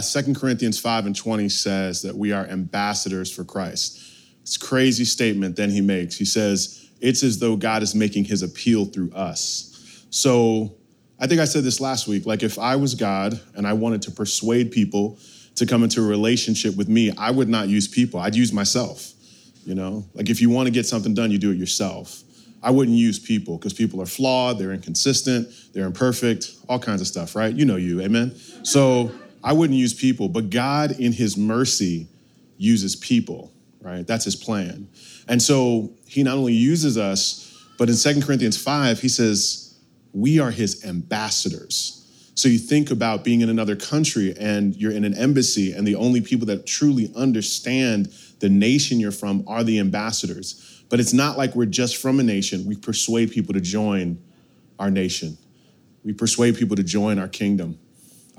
Uh, 2 Corinthians 5 and 20 says that we are ambassadors for Christ. It's crazy statement then he makes. He says, it's as though God is making his appeal through us. So I think I said this last week. Like, if I was God and I wanted to persuade people to come into a relationship with me, I would not use people, I'd use myself. You know, like if you want to get something done, you do it yourself. I wouldn't use people because people are flawed, they're inconsistent, they're imperfect, all kinds of stuff, right? You know you, amen? So I wouldn't use people, but God, in his mercy, uses people, right? That's his plan. And so he not only uses us, but in Second Corinthians 5, he says, we are his ambassadors. So you think about being in another country and you're in an embassy, and the only people that truly understand the nation you're from are the ambassadors. But it's not like we're just from a nation. We persuade people to join our nation, we persuade people to join our kingdom.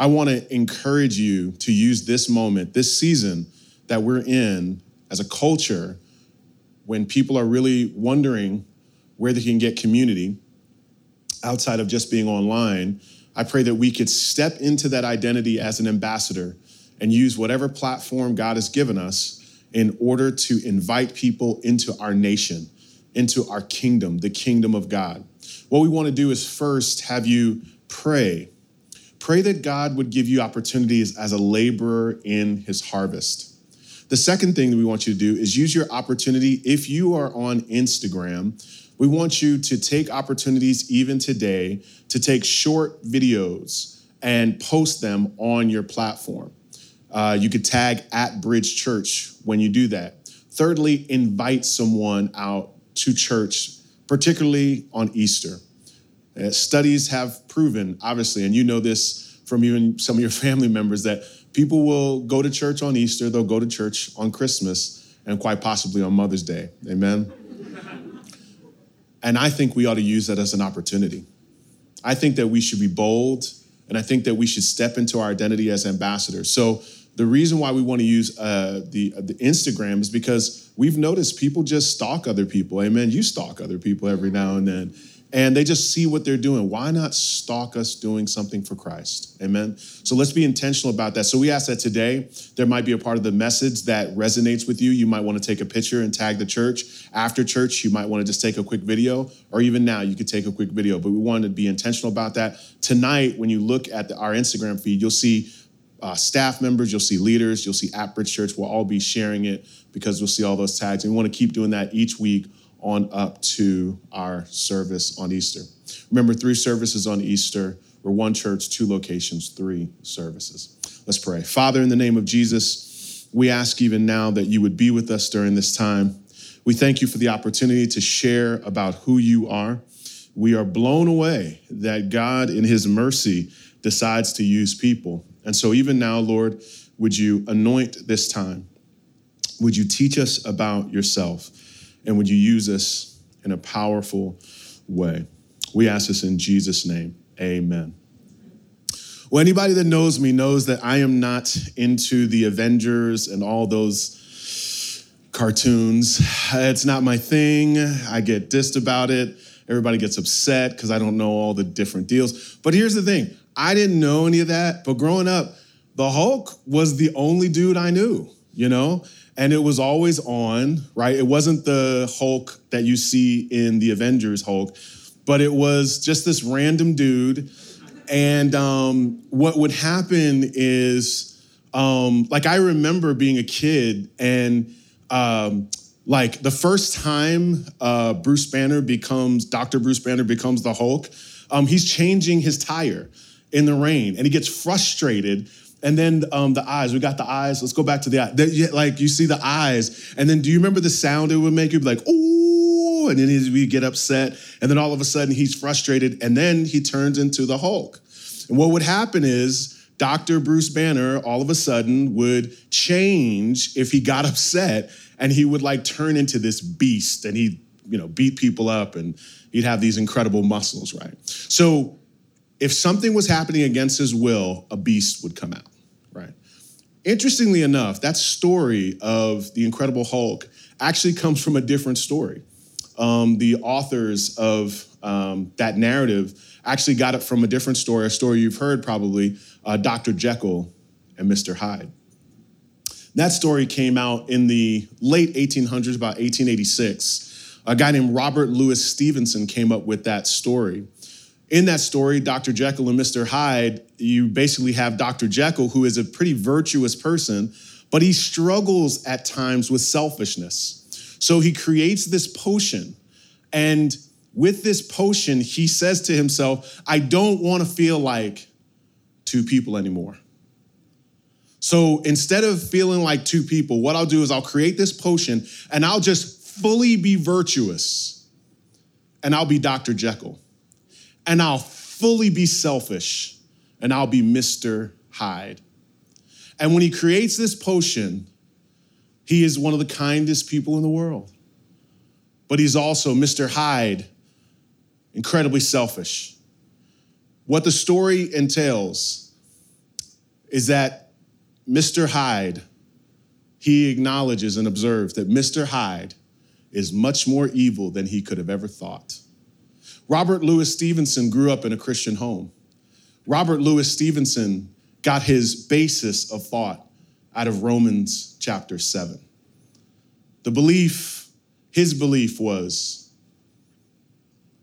I want to encourage you to use this moment, this season that we're in as a culture when people are really wondering where they can get community outside of just being online, I pray that we could step into that identity as an ambassador and use whatever platform God has given us in order to invite people into our nation, into our kingdom, the kingdom of God. What we want to do is first have you pray. Pray that God would give you opportunities as a laborer in his harvest. The second thing that we want you to do is use your opportunity. If you are on Instagram, we want you to take opportunities even today to take short videos and post them on your platform. Uh, you could tag at Bridge Church when you do that. Thirdly, invite someone out to church, particularly on Easter. Uh, studies have proven, obviously, and you know this from even some of your family members, that People will go to church on Easter, they'll go to church on Christmas, and quite possibly on Mother's Day. Amen? and I think we ought to use that as an opportunity. I think that we should be bold, and I think that we should step into our identity as ambassadors. So, the reason why we want to use uh, the, uh, the Instagram is because we've noticed people just stalk other people. Amen. You stalk other people every now and then and they just see what they're doing. Why not stalk us doing something for Christ? Amen. So let's be intentional about that. So we ask that today there might be a part of the message that resonates with you. You might want to take a picture and tag the church. After church, you might want to just take a quick video, or even now, you could take a quick video. But we want to be intentional about that. Tonight, when you look at the, our Instagram feed, you'll see uh, staff members, you'll see leaders, you'll see at Bridge Church. We'll all be sharing it because we'll see all those tags. And we want to keep doing that each week on up to our service on Easter. Remember, three services on Easter. We're one church, two locations, three services. Let's pray. Father, in the name of Jesus, we ask even now that you would be with us during this time. We thank you for the opportunity to share about who you are. We are blown away that God, in his mercy, decides to use people. And so, even now, Lord, would you anoint this time? Would you teach us about yourself? And would you use us in a powerful way? We ask this in Jesus' name. Amen. Well, anybody that knows me knows that I am not into the Avengers and all those cartoons. It's not my thing. I get dissed about it. Everybody gets upset because I don't know all the different deals. But here's the thing I didn't know any of that. But growing up, the Hulk was the only dude I knew, you know? And it was always on, right? It wasn't the Hulk that you see in the Avengers Hulk, but it was just this random dude. And um, what would happen is, um, like, I remember being a kid and um, like the first time uh, Bruce Banner becomes Dr. Bruce Banner becomes the Hulk, um, he's changing his tire in the rain and he gets frustrated and then um, the eyes. We got the eyes. Let's go back to the eye. Like you see the eyes, and then do you remember the sound it would make? You'd be like, "Ooh!" And then we get upset, and then all of a sudden he's frustrated, and then he turns into the Hulk. And what would happen is Dr. Bruce Banner all of a sudden would change if he got upset and he would like turn into this beast and he'd, you know, beat people up and he'd have these incredible muscles, right? So if something was happening against his will, a beast would come out? Interestingly enough, that story of the Incredible Hulk actually comes from a different story. Um, the authors of um, that narrative actually got it from a different story, a story you've heard probably, uh, Dr. Jekyll and Mr. Hyde. That story came out in the late 1800s, about 1886. A guy named Robert Louis Stevenson came up with that story. In that story, Dr. Jekyll and Mr. Hyde, you basically have Dr. Jekyll, who is a pretty virtuous person, but he struggles at times with selfishness. So he creates this potion, and with this potion, he says to himself, I don't want to feel like two people anymore. So instead of feeling like two people, what I'll do is I'll create this potion and I'll just fully be virtuous and I'll be Dr. Jekyll. And I'll fully be selfish and I'll be Mr. Hyde. And when he creates this potion, he is one of the kindest people in the world. But he's also Mr. Hyde incredibly selfish. What the story entails is that Mr. Hyde, he acknowledges and observes that Mr. Hyde is much more evil than he could have ever thought. Robert Louis Stevenson grew up in a Christian home. Robert Louis Stevenson got his basis of thought out of Romans chapter 7. The belief, his belief was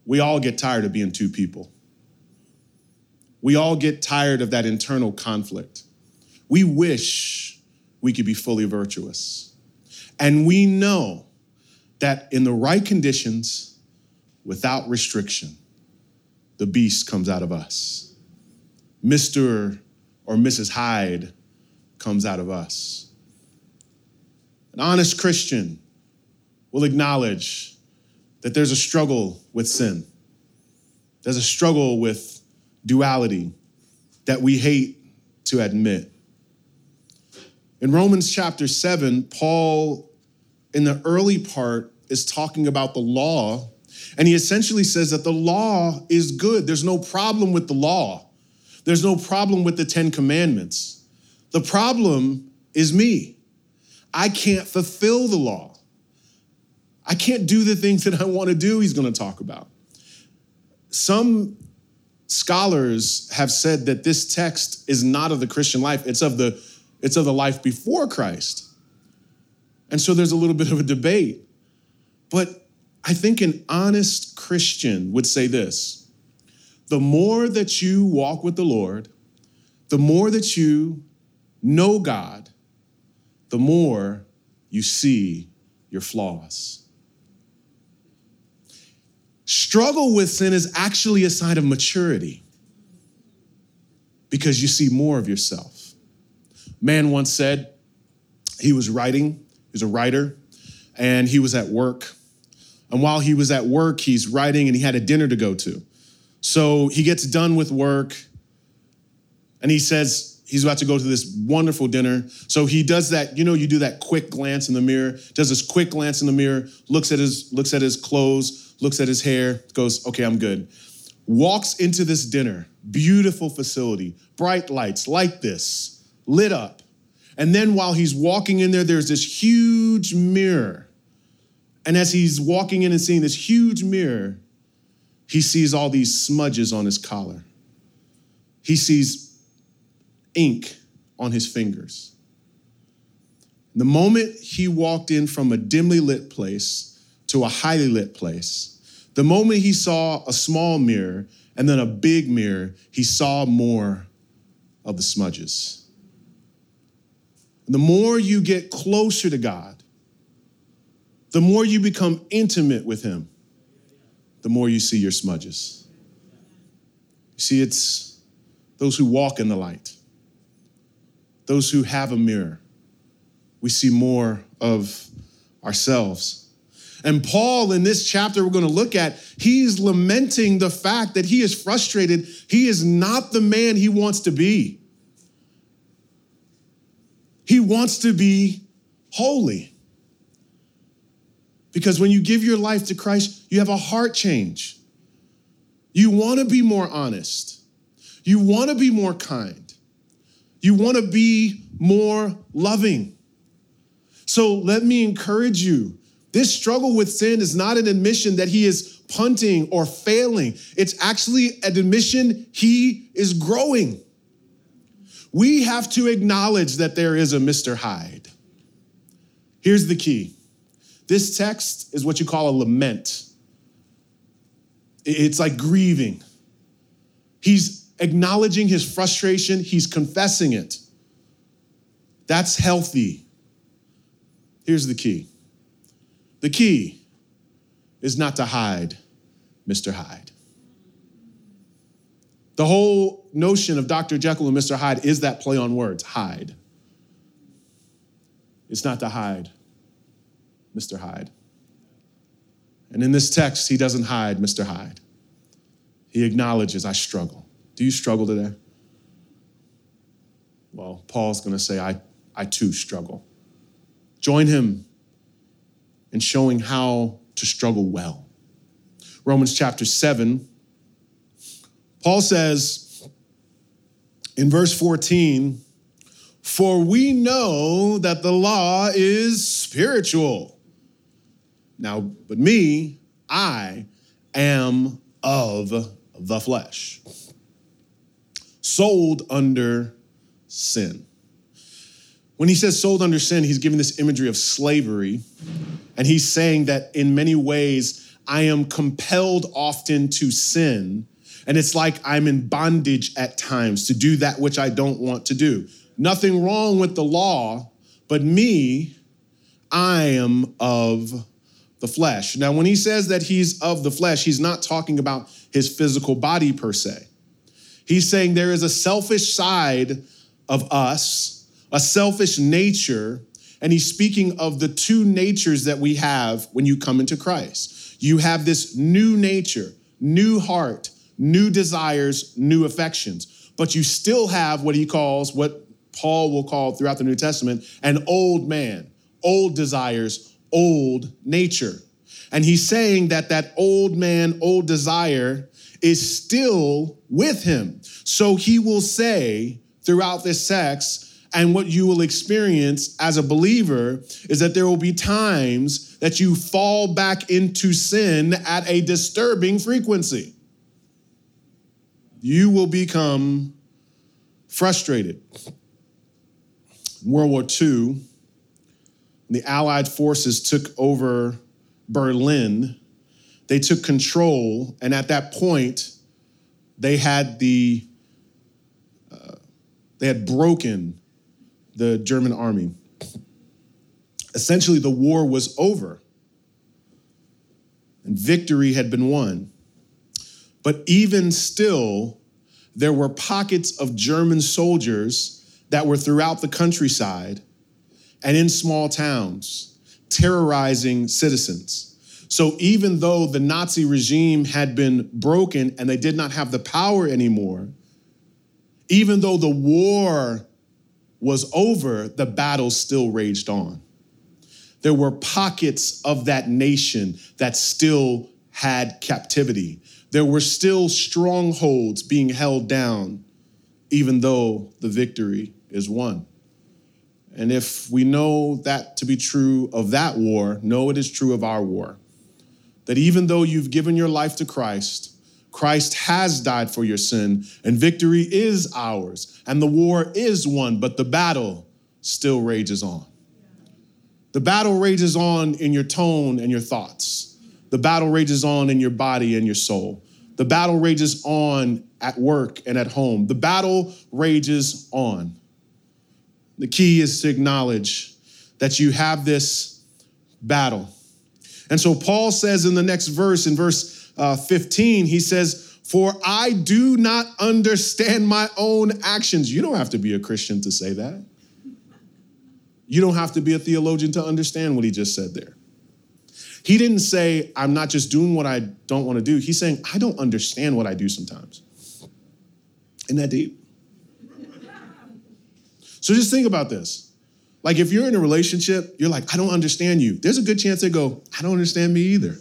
we all get tired of being two people. We all get tired of that internal conflict. We wish we could be fully virtuous. And we know that in the right conditions, without restriction, the beast comes out of us. Mr. or Mrs. Hyde comes out of us. An honest Christian will acknowledge that there's a struggle with sin. There's a struggle with duality that we hate to admit. In Romans chapter 7, Paul, in the early part, is talking about the law, and he essentially says that the law is good. There's no problem with the law, there's no problem with the Ten Commandments. The problem is me. I can't fulfill the law. I can't do the things that I want to do, he's going to talk about. Some scholars have said that this text is not of the Christian life, it's of the it's of the life before Christ. And so there's a little bit of a debate. But I think an honest Christian would say this the more that you walk with the Lord, the more that you know God, the more you see your flaws. Struggle with sin is actually a sign of maturity because you see more of yourself. Man once said he was writing, he was a writer, and he was at work. And while he was at work, he's writing and he had a dinner to go to. So he gets done with work and he says, he's about to go to this wonderful dinner. So he does that, you know, you do that quick glance in the mirror, does this quick glance in the mirror, looks at his looks at his clothes, looks at his hair, goes, okay, I'm good. Walks into this dinner, beautiful facility, bright lights like this, lit up. And then while he's walking in there, there's this huge mirror. And as he's walking in and seeing this huge mirror, he sees all these smudges on his collar. He sees ink on his fingers. The moment he walked in from a dimly lit place to a highly lit place. The moment he saw a small mirror and then a big mirror, he saw more of the smudges. The more you get closer to God, the more you become intimate with Him, the more you see your smudges. You see, it's those who walk in the light, those who have a mirror. We see more of ourselves. And Paul, in this chapter we're going to look at, he's lamenting the fact that he is frustrated. He is not the man he wants to be. He wants to be holy. Because when you give your life to Christ, you have a heart change. You want to be more honest. You want to be more kind. You want to be more loving. So let me encourage you. This struggle with sin is not an admission that he is punting or failing. It's actually an admission he is growing. We have to acknowledge that there is a Mr. Hyde. Here's the key this text is what you call a lament, it's like grieving. He's acknowledging his frustration, he's confessing it. That's healthy. Here's the key the key is not to hide Mr. Hyde. The whole notion of Dr. Jekyll and Mr. Hyde is that play on words hide. It's not to hide Mr. Hyde. And in this text, he doesn't hide Mr. Hyde. He acknowledges, I struggle. Do you struggle today? Well, Paul's going to say, I, I too struggle. Join him in showing how to struggle well. Romans chapter 7, Paul says in verse 14, For we know that the law is spiritual. Now, but me, I am of the flesh, sold under sin. When he says sold under sin, he's giving this imagery of slavery. And he's saying that in many ways, I am compelled often to sin. And it's like I'm in bondage at times to do that which I don't want to do. Nothing wrong with the law, but me, I am of the flesh. Now, when he says that he's of the flesh, he's not talking about his physical body per se. He's saying there is a selfish side of us, a selfish nature, and he's speaking of the two natures that we have when you come into Christ. You have this new nature, new heart, new desires, new affections, but you still have what he calls, what Paul will call throughout the New Testament, an old man, old desires, old nature. And he's saying that that old man, old desire is still with him. So he will say throughout this sex, and what you will experience as a believer is that there will be times that you fall back into sin at a disturbing frequency. You will become frustrated. World War II, the Allied forces took over Berlin. They took control, and at that point, they had the uh, they had broken the German army. Essentially, the war was over, and victory had been won. But even still, there were pockets of German soldiers that were throughout the countryside and in small towns, terrorizing citizens. So even though the Nazi regime had been broken and they did not have the power anymore, even though the war was over, the battle still raged on. There were pockets of that nation that still had captivity. There were still strongholds being held down, even though the victory is won. And if we know that to be true of that war, know it is true of our war. That even though you've given your life to Christ, Christ has died for your sin, and victory is ours, and the war is won, but the battle still rages on. The battle rages on in your tone and your thoughts. The battle rages on in your body and your soul. The battle rages on at work and at home. The battle rages on. The key is to acknowledge that you have this battle. And so Paul says in the next verse, in verse uh, 15, he says, For I do not understand my own actions. You don't have to be a Christian to say that. You don't have to be a theologian to understand what he just said there. He didn't say, I'm not just doing what I don't want to do. He's saying, I don't understand what I do sometimes. Isn't that deep? So just think about this. Like if you're in a relationship, you're like, I don't understand you. There's a good chance they go, I don't understand me either.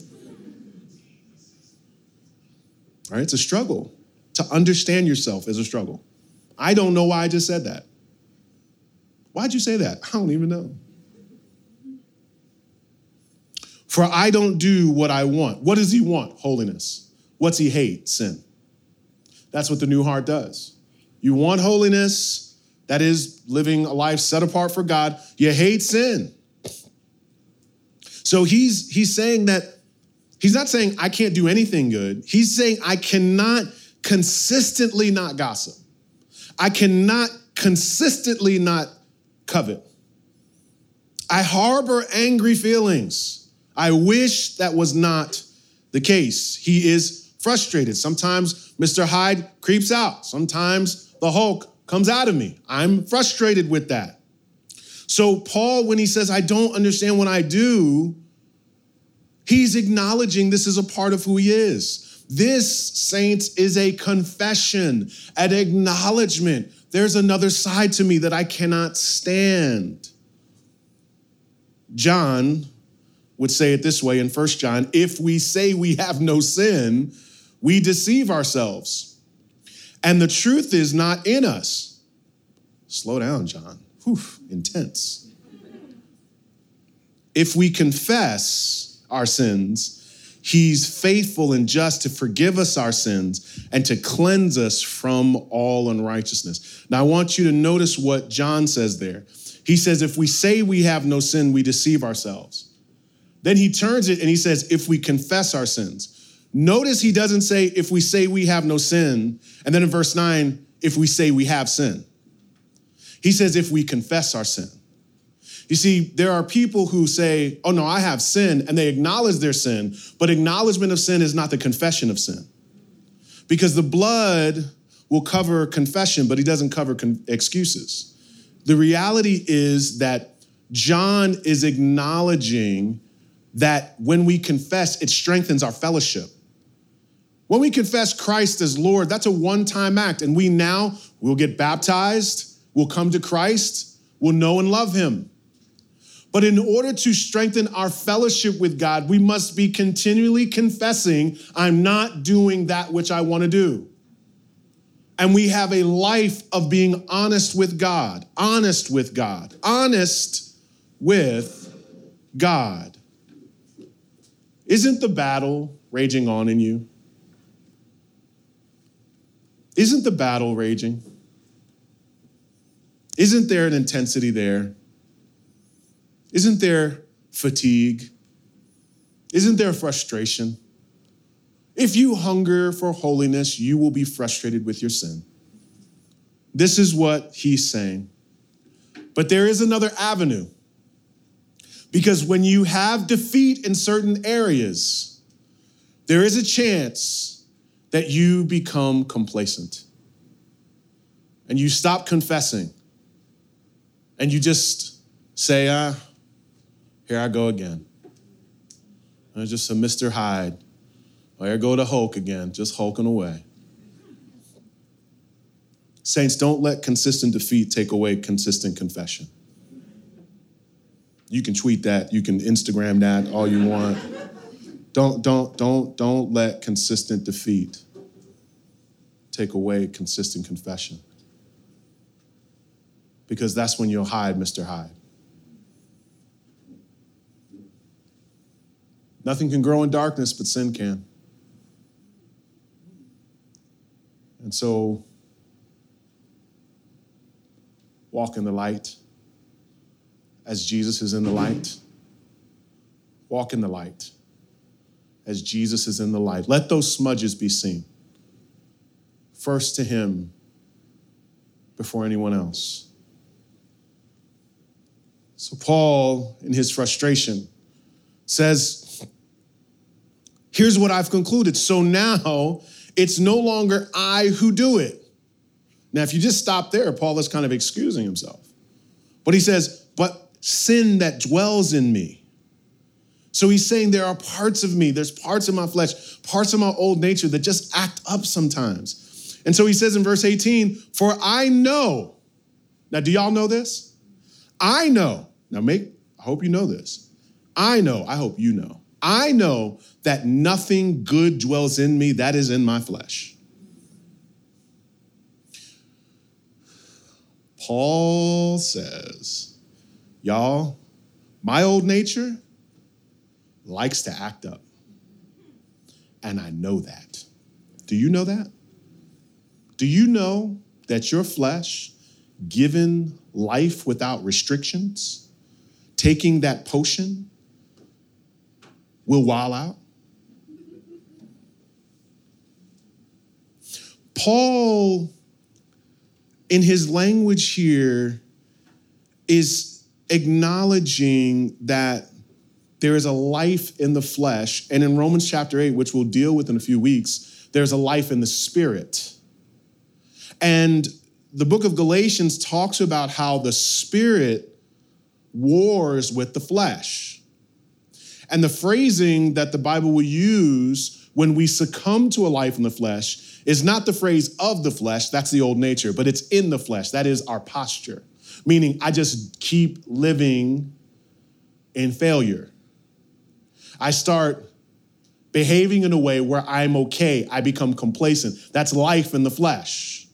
Right? It's a struggle. To understand yourself is a struggle. I don't know why I just said that. Why'd you say that? I don't even know. For I don't do what I want. What does he want? Holiness. What's he hate? Sin. That's what the new heart does. You want holiness, that is living a life set apart for God. You hate sin. So he's he's saying that he's not saying I can't do anything good. He's saying I cannot consistently not gossip. I cannot consistently not covet. I harbor angry feelings. I wish that was not the case. He is frustrated. Sometimes Mr. Hyde creeps out. Sometimes the Hulk comes out of me. I'm frustrated with that. So, Paul, when he says, I don't understand what I do, he's acknowledging this is a part of who he is. This, saints, is a confession, an acknowledgement. There's another side to me that I cannot stand. John would say it this way in First John if we say we have no sin, we deceive ourselves. And the truth is not in us. Slow down, John. Whew, intense. If we confess our sins, He's faithful and just to forgive us our sins and to cleanse us from all unrighteousness. Now, I want you to notice what John says there. He says, If we say we have no sin, we deceive ourselves. Then he turns it and he says, If we confess our sins. Notice he doesn't say, If we say we have no sin. And then in verse 9, If we say we have sin. He says, If we confess our sin. You see, there are people who say, oh no, I have sin, and they acknowledge their sin, but acknowledgement of sin is not the confession of sin. Because the blood will cover confession, but he doesn't cover con- excuses. The reality is that John is acknowledging that when we confess, it strengthens our fellowship. When we confess Christ as Lord, that's a one time act, and we now will get baptized, we'll come to Christ, we'll know and love him. But in order to strengthen our fellowship with God, we must be continually confessing, I'm not doing that which I want to do. And we have a life of being honest with God, honest with God, honest with God. Isn't the battle raging on in you? Isn't the battle raging? Isn't there an intensity there? Isn't there fatigue? Isn't there frustration? If you hunger for holiness, you will be frustrated with your sin. This is what he's saying. But there is another avenue. Because when you have defeat in certain areas, there is a chance that you become complacent and you stop confessing and you just say, ah, here I go again. And just a Mr. Hyde. Oh, here go to Hulk again, just hulking away. Saints, don't let consistent defeat take away consistent confession. You can tweet that, you can Instagram that all you want. Don't, don't, don't, don't let consistent defeat take away consistent confession. Because that's when you'll hide Mr. Hyde. Nothing can grow in darkness, but sin can. And so, walk in the light as Jesus is in the light. Walk in the light as Jesus is in the light. Let those smudges be seen. First to Him before anyone else. So, Paul, in his frustration, says, Here's what I've concluded. So now it's no longer I who do it. Now, if you just stop there, Paul is kind of excusing himself. But he says, but sin that dwells in me. So he's saying there are parts of me, there's parts of my flesh, parts of my old nature that just act up sometimes. And so he says in verse 18, For I know, now do y'all know this? I know, now make, I hope you know this. I know, I hope you know. I know that nothing good dwells in me that is in my flesh. Paul says, y'all, my old nature likes to act up. And I know that. Do you know that? Do you know that your flesh, given life without restrictions, taking that potion, will wall out? Paul, in his language here, is acknowledging that there is a life in the flesh. And in Romans chapter 8, which we'll deal with in a few weeks, there's a life in the spirit. And the book of Galatians talks about how the spirit wars with the flesh. And the phrasing that the Bible will use when we succumb to a life in the flesh is not the phrase of the flesh, that's the old nature, but it's in the flesh. That is our posture, meaning I just keep living in failure. I start behaving in a way where I'm okay. I become complacent. That's life in the flesh.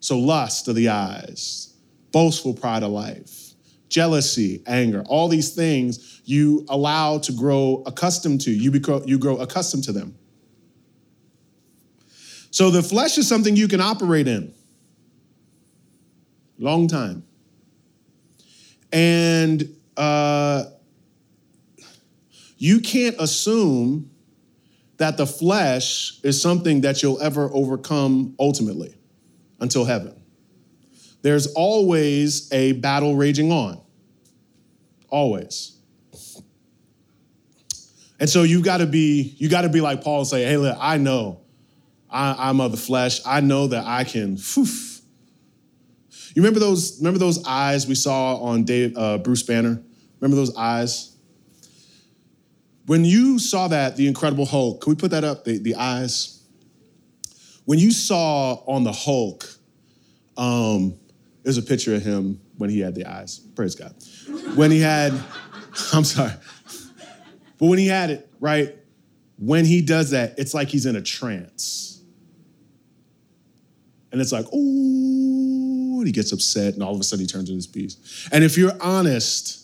So, lust of the eyes, boastful pride of life, jealousy, anger, all these things you allow to grow accustomed to. You, become, you grow accustomed to them. So, the flesh is something you can operate in. Long time. And uh, you can't assume that the flesh is something that you'll ever overcome ultimately until heaven. There's always a battle raging on. Always. And so you gotta be, you gotta be like Paul and say, hey, look, I know I, am of the flesh. I know that I can, whew. You remember those, remember those eyes we saw on Dave, uh, Bruce Banner? Remember those eyes? When you saw that, the Incredible Hulk, can we put that up? The, the eyes. When you saw on the Hulk, um, there's a picture of him when he had the eyes. Praise God. When he had, I'm sorry, but when he had it, right? When he does that, it's like he's in a trance. And it's like, and he gets upset, and all of a sudden he turns into this beast. And if you're honest,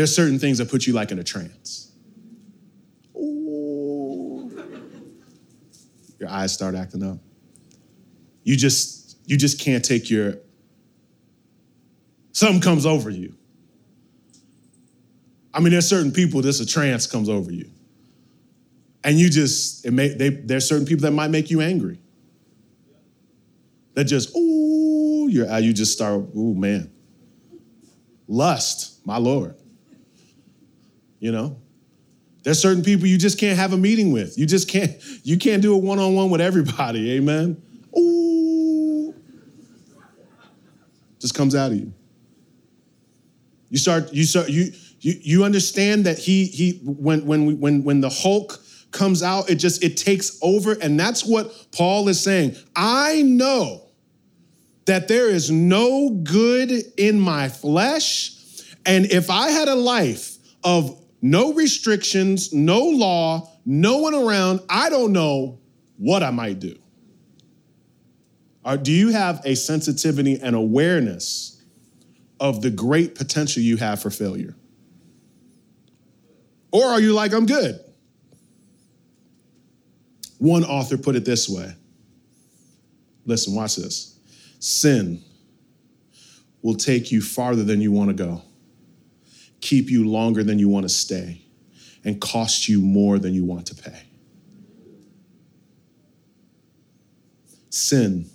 there's certain things that put you like in a trance. Your eyes start acting up. You just you just can't take your something comes over you. I mean, there's certain people, this a trance comes over you. And you just, it may, they, there's certain people that might make you angry. That just, ooh, you you just start, ooh, man. Lust, my Lord. You know? There's certain people you just can't have a meeting with. You just can't, you can't do a one-on-one with everybody, amen. Ooh. Just comes out of you. You start, you start, you you you understand that he he when when when when the Hulk comes out, it just it takes over, and that's what Paul is saying. I know that there is no good in my flesh, and if I had a life of no restrictions, no law, no one around. I don't know what I might do. Or do you have a sensitivity and awareness of the great potential you have for failure? Or are you like, I'm good? One author put it this way listen, watch this. Sin will take you farther than you want to go keep you longer than you want to stay, and cost you more than you want to pay. Sin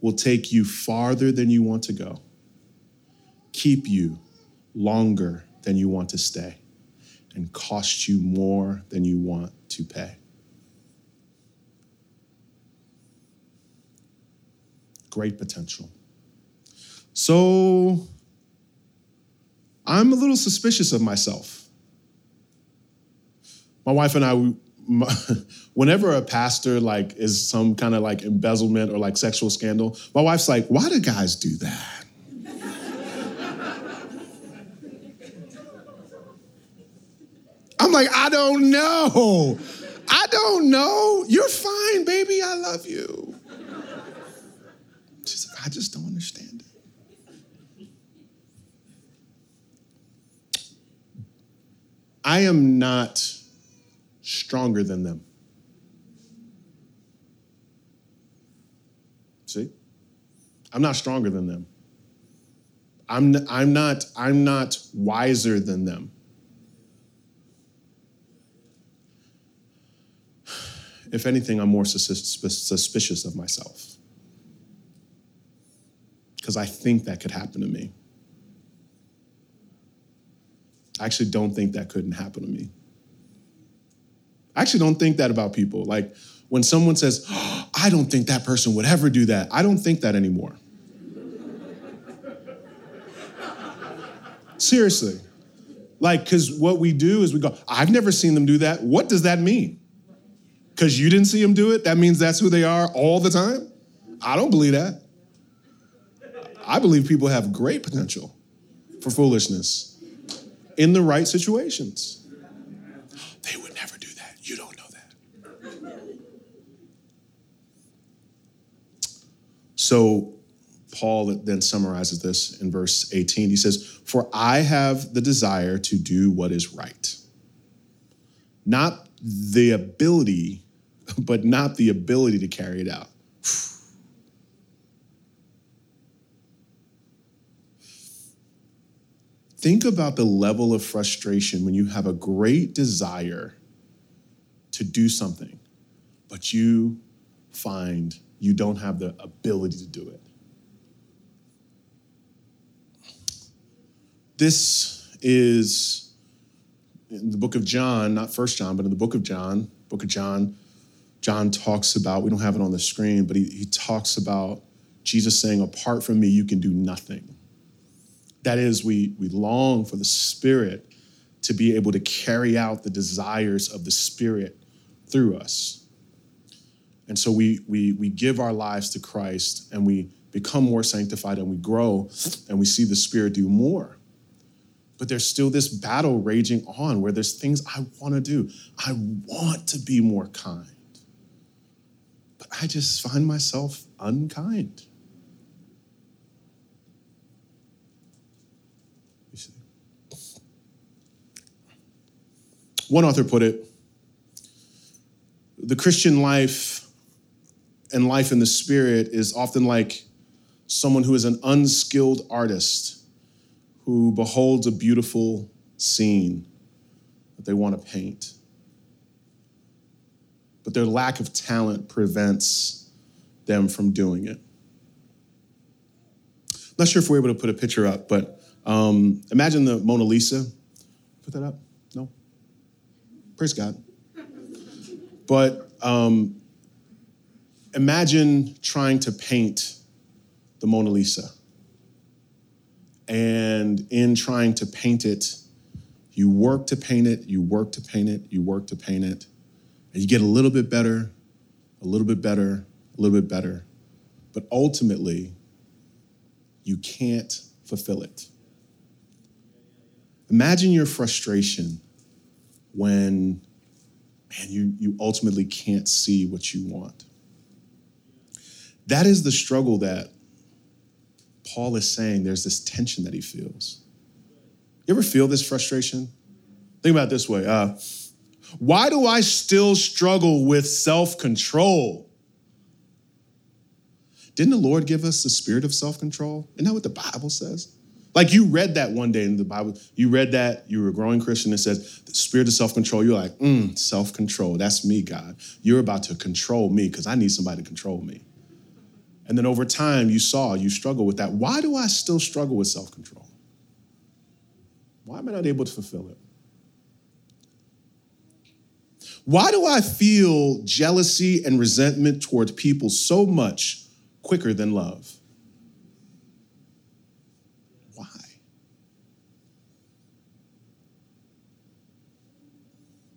will take you farther than you want to go, keep you longer than you want to stay, and cost you more than you want to pay. Great potential. So, I'm a little suspicious of myself. My wife and I, we, my, whenever a pastor like is some kind of like embezzlement or like sexual scandal, my wife's like, "Why do guys do that?" I'm like, "I don't know. I don't know. You're fine, baby. I love you." I am not stronger than them. See? I'm not stronger than them. I'm, I'm, not, I'm not wiser than them. If anything, I'm more suspicious of myself. Because I think that could happen to me. I actually don't think that couldn't happen to me. I actually don't think that about people. Like when someone says, oh, I don't think that person would ever do that, I don't think that anymore. Seriously. Like, because what we do is we go, I've never seen them do that. What does that mean? Because you didn't see them do it, that means that's who they are all the time? I don't believe that. I believe people have great potential for foolishness in the right situations. They would never do that. You don't know that. So, Paul then summarizes this in verse 18. He says, For I have the desire to do what is right, not the ability, but not the ability to carry it out. Think about the level of frustration when you have a great desire to do something, but you find you don't have the ability to do it. This is in the book of John, not First John, but in the book of John, book of John, John talks about, we don't have it on the screen, but he, he talks about Jesus saying, apart from me, you can do nothing. That is, we, we long for the Spirit to be able to carry out the desires of the Spirit through us. And so we, we, we give our lives to Christ and we become more sanctified and we grow and we see the Spirit do more but there's still this battle raging on where there's things I want to do. I want to be more kind, but I just find myself unkind. You see? One author put it the Christian life and life in the spirit is often like someone who is an unskilled artist who beholds a beautiful scene that they want to paint. But their lack of talent prevents them from doing it. Not sure if we're able to put a picture up, but um, imagine the Mona Lisa. Put that up? Praise God. But um, imagine trying to paint the Mona Lisa and in trying to paint it, you work to paint it, you work to paint it, you work to paint it, and you get a little bit better, a little bit better, a little bit better. But ultimately, you can't fulfill it. Imagine your frustration when man, you, you ultimately can't see what you want. That is the struggle that Paul is saying there's this tension that he feels. You ever feel this frustration? Think about this way uh, Why do I still struggle with self control? Didn't the Lord give us the spirit of self control? Isn't that what the Bible says? Like you read that one day in the Bible, you read that, you were a growing Christian, it says, the spirit of self control. You're like, mm, self control. That's me, God. You're about to control me because I need somebody to control me. And then over time, you saw you struggle with that. Why do I still struggle with self control? Why am I not able to fulfill it? Why do I feel jealousy and resentment towards people so much quicker than love? Why?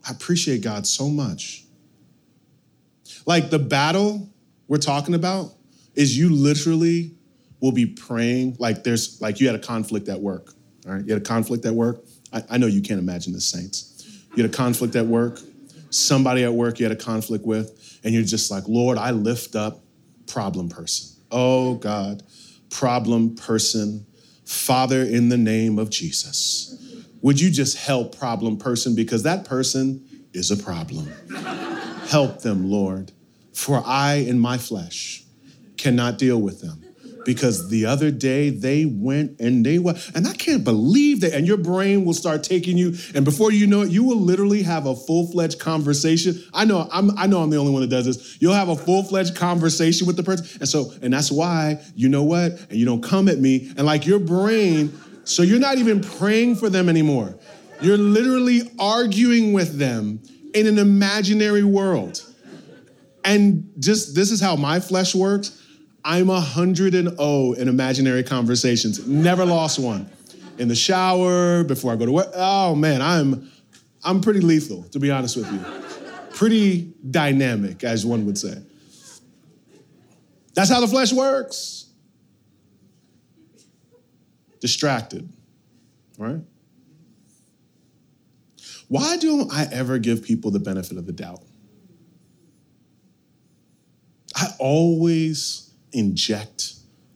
I appreciate God so much. Like the battle we're talking about, is you literally will be praying like there's like you had a conflict at work. All right, you had a conflict at work. I, I know you can't imagine the saints. You had a conflict at work, somebody at work you had a conflict with, and you're just like, Lord, I lift up problem person. Oh God, problem person. Father, in the name of Jesus, would you just help problem person because that person is a problem. help them, Lord, for I in my flesh cannot deal with them because the other day they went and they were, and I can't believe that. And your brain will start taking you, and before you know it, you will literally have a full fledged conversation. I know I'm, I know I'm the only one that does this. You'll have a full fledged conversation with the person, and so, and that's why you know what, and you don't come at me, and like your brain, so you're not even praying for them anymore. You're literally arguing with them in an imaginary world. And just this is how my flesh works. I'm a hundred and oh in imaginary conversations. Never lost one. In the shower, before I go to work. Oh man, I'm I'm pretty lethal, to be honest with you. Pretty dynamic, as one would say. That's how the flesh works. Distracted, right? Why don't I ever give people the benefit of the doubt? I always inject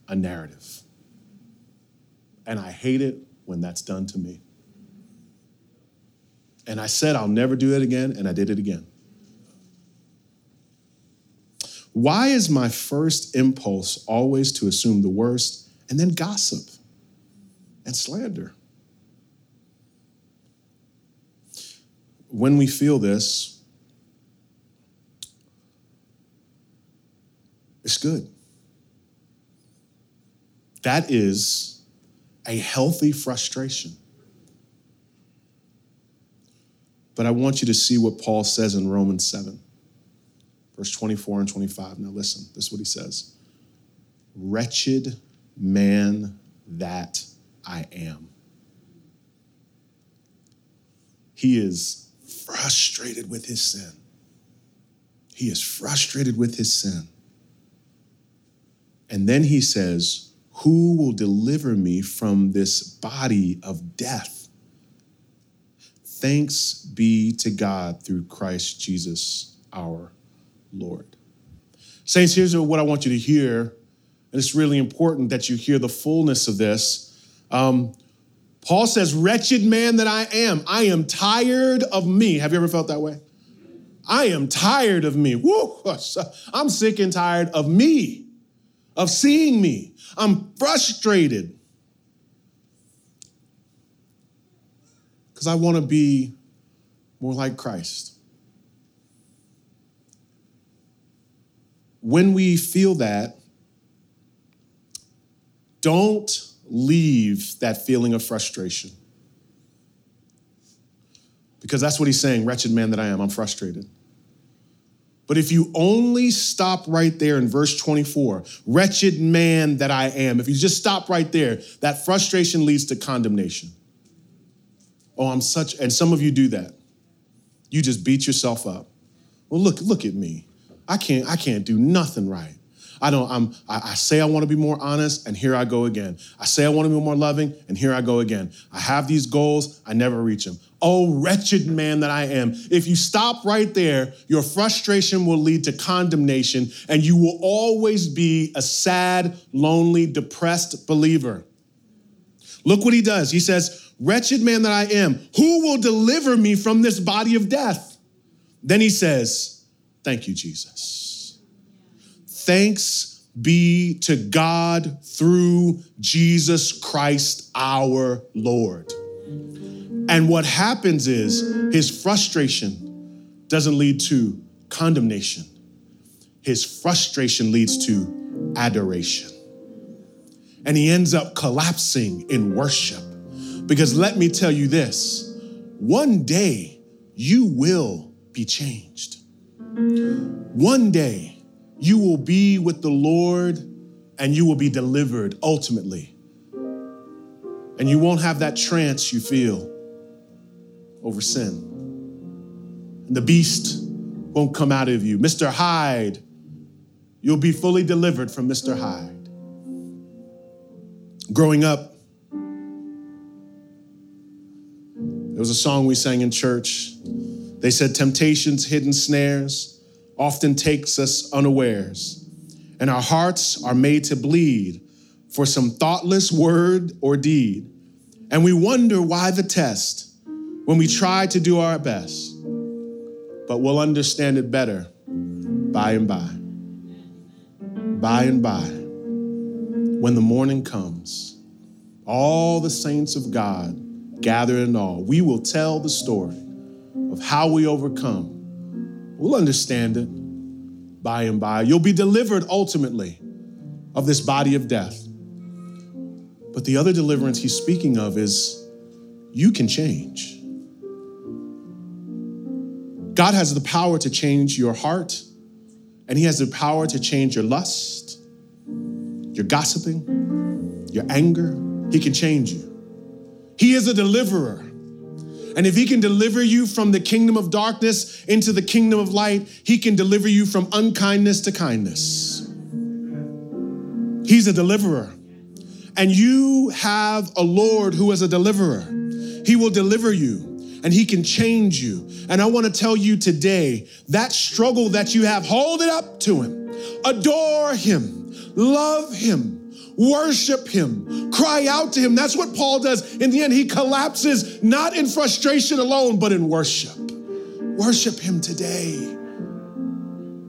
a narrative. And I hate it when that's done to me. And I said, I'll never do it again, and I did it again. Why is my first impulse always to assume the worst and then gossip and slander? When we feel this, it's good. That is a healthy frustration. But I want you to see what Paul says in Romans 7, verse 24 and 25. Now, listen, this is what he says Wretched man that I am. He is frustrated with his sin. He is frustrated with his sin. And then he says, who will deliver me from this body of death? Thanks be to God through Christ Jesus our Lord. Saints, here's what I want you to hear, and it's really important that you hear the fullness of this. Um, Paul says, Wretched man that I am, I am tired of me. Have you ever felt that way? I am tired of me. Woo, I'm sick and tired of me, of seeing me, I'm frustrated because I want to be more like Christ. When we feel that, don't leave that feeling of frustration. Because that's what he's saying, wretched man that I am, I'm frustrated. But if you only stop right there in verse 24, wretched man that I am, if you just stop right there, that frustration leads to condemnation. Oh, I'm such, and some of you do that. You just beat yourself up. Well, look, look at me. I can't, I can't do nothing right. I don't, I'm, I, I say I want to be more honest, and here I go again. I say I want to be more loving, and here I go again. I have these goals, I never reach them. Oh, wretched man that I am. If you stop right there, your frustration will lead to condemnation, and you will always be a sad, lonely, depressed believer. Look what he does. He says, Wretched man that I am, who will deliver me from this body of death? Then he says, Thank you, Jesus. Thanks be to God through Jesus Christ our Lord. And what happens is his frustration doesn't lead to condemnation, his frustration leads to adoration. And he ends up collapsing in worship. Because let me tell you this one day you will be changed. One day you will be with the Lord and you will be delivered ultimately. And you won't have that trance you feel over sin. And the beast won't come out of you. Mr. Hyde, you'll be fully delivered from Mr. Hyde. Growing up, There was a song we sang in church. They said, Temptations, hidden snares, often takes us unawares, and our hearts are made to bleed for some thoughtless word or deed. And we wonder why the test when we try to do our best. But we'll understand it better by and by. By and by, when the morning comes, all the saints of God gathered in all, we will tell the story of how we overcome. We'll understand it by and by. You'll be delivered ultimately of this body of death. But the other deliverance he's speaking of is you can change. God has the power to change your heart, and he has the power to change your lust, your gossiping, your anger. He can change you. He is a deliverer. And if he can deliver you from the kingdom of darkness into the kingdom of light, he can deliver you from unkindness to kindness. He's a deliverer. And you have a Lord who is a deliverer. He will deliver you and he can change you. And I want to tell you today that struggle that you have, hold it up to him, adore him, love him worship him, cry out to him. That's what Paul does. In the end, he collapses not in frustration alone, but in worship. Worship him today.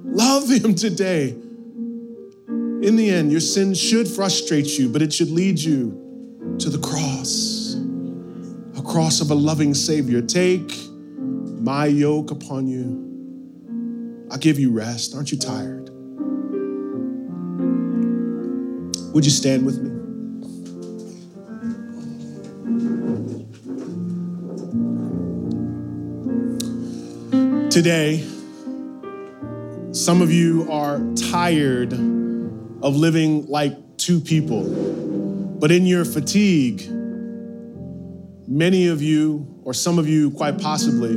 Love him today. In the end, your sin should frustrate you, but it should lead you to the cross, a cross of a loving Savior. Take my yoke upon you. I'll give you rest. Aren't you tired? Would you stand with me? Today, some of you are tired of living like two people, but in your fatigue, many of you, or some of you quite possibly,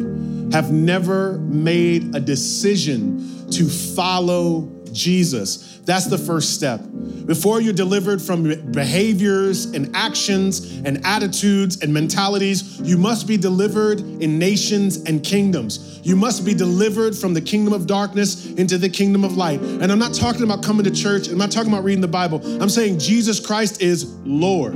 have never made a decision to follow Jesus. That's the first step. Before you're delivered from behaviors and actions and attitudes and mentalities, you must be delivered in nations and kingdoms. You must be delivered from the kingdom of darkness into the kingdom of light. And I'm not talking about coming to church, I'm not talking about reading the Bible. I'm saying Jesus Christ is Lord.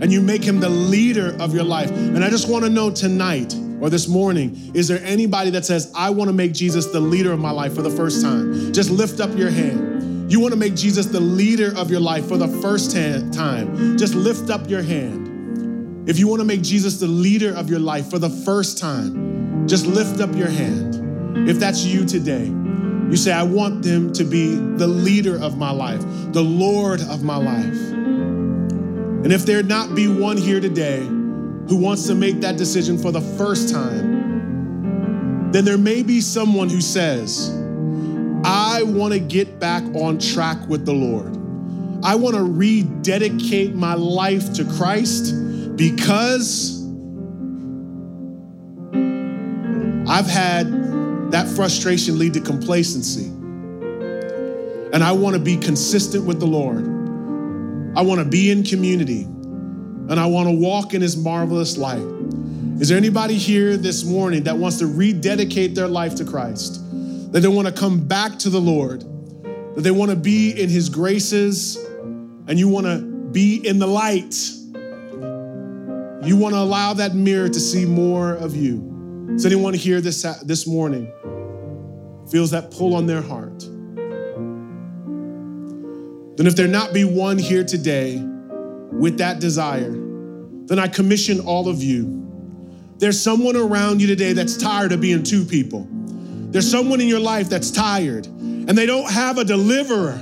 And you make him the leader of your life. And I just want to know tonight or this morning, is there anybody that says, I want to make Jesus the leader of my life for the first time? Just lift up your hand. You want to make Jesus the leader of your life for the first time, just lift up your hand. If you want to make Jesus the leader of your life for the first time, just lift up your hand. If that's you today, you say, I want them to be the leader of my life, the Lord of my life. And if there not be one here today who wants to make that decision for the first time, then there may be someone who says, I want to get back on track with the Lord. I want to rededicate my life to Christ because I've had that frustration lead to complacency. And I want to be consistent with the Lord. I want to be in community and I want to walk in His marvelous light. Is there anybody here this morning that wants to rededicate their life to Christ? that they want to come back to the Lord, that they want to be in His graces, and you want to be in the light. You want to allow that mirror to see more of you. Does anyone here this, this morning feels that pull on their heart? Then, if there not be one here today with that desire, then I commission all of you. There's someone around you today that's tired of being two people. There's someone in your life that's tired and they don't have a deliverer.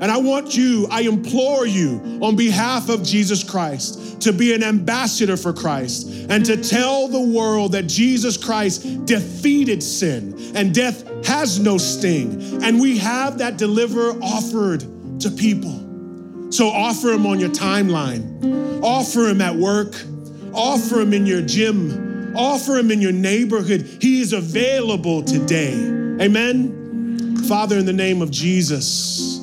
And I want you, I implore you on behalf of Jesus Christ to be an ambassador for Christ and to tell the world that Jesus Christ defeated sin and death has no sting. And we have that deliverer offered to people. So offer him on your timeline, offer him at work, offer him in your gym, Offer him in your neighborhood. He is available today. Amen. Father, in the name of Jesus,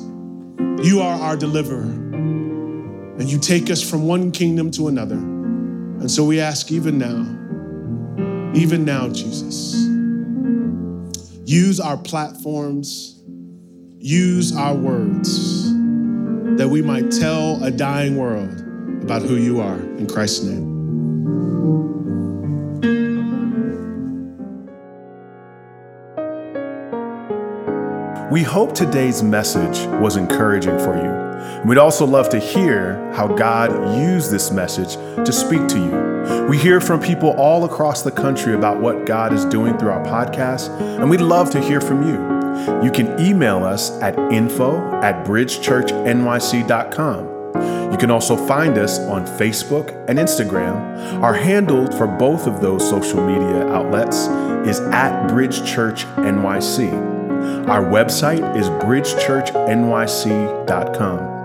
you are our deliverer. And you take us from one kingdom to another. And so we ask even now even now, Jesus. Use our platforms, use our words, that we might tell a dying world about who you are. In Christ's name. We hope today's message was encouraging for you. We'd also love to hear how God used this message to speak to you. We hear from people all across the country about what God is doing through our podcast, and we'd love to hear from you. You can email us at info at bridgechurchnyc.com. You can also find us on Facebook and Instagram. Our handle for both of those social media outlets is at Bridge Church NYC. Our website is bridgechurchnyc.com.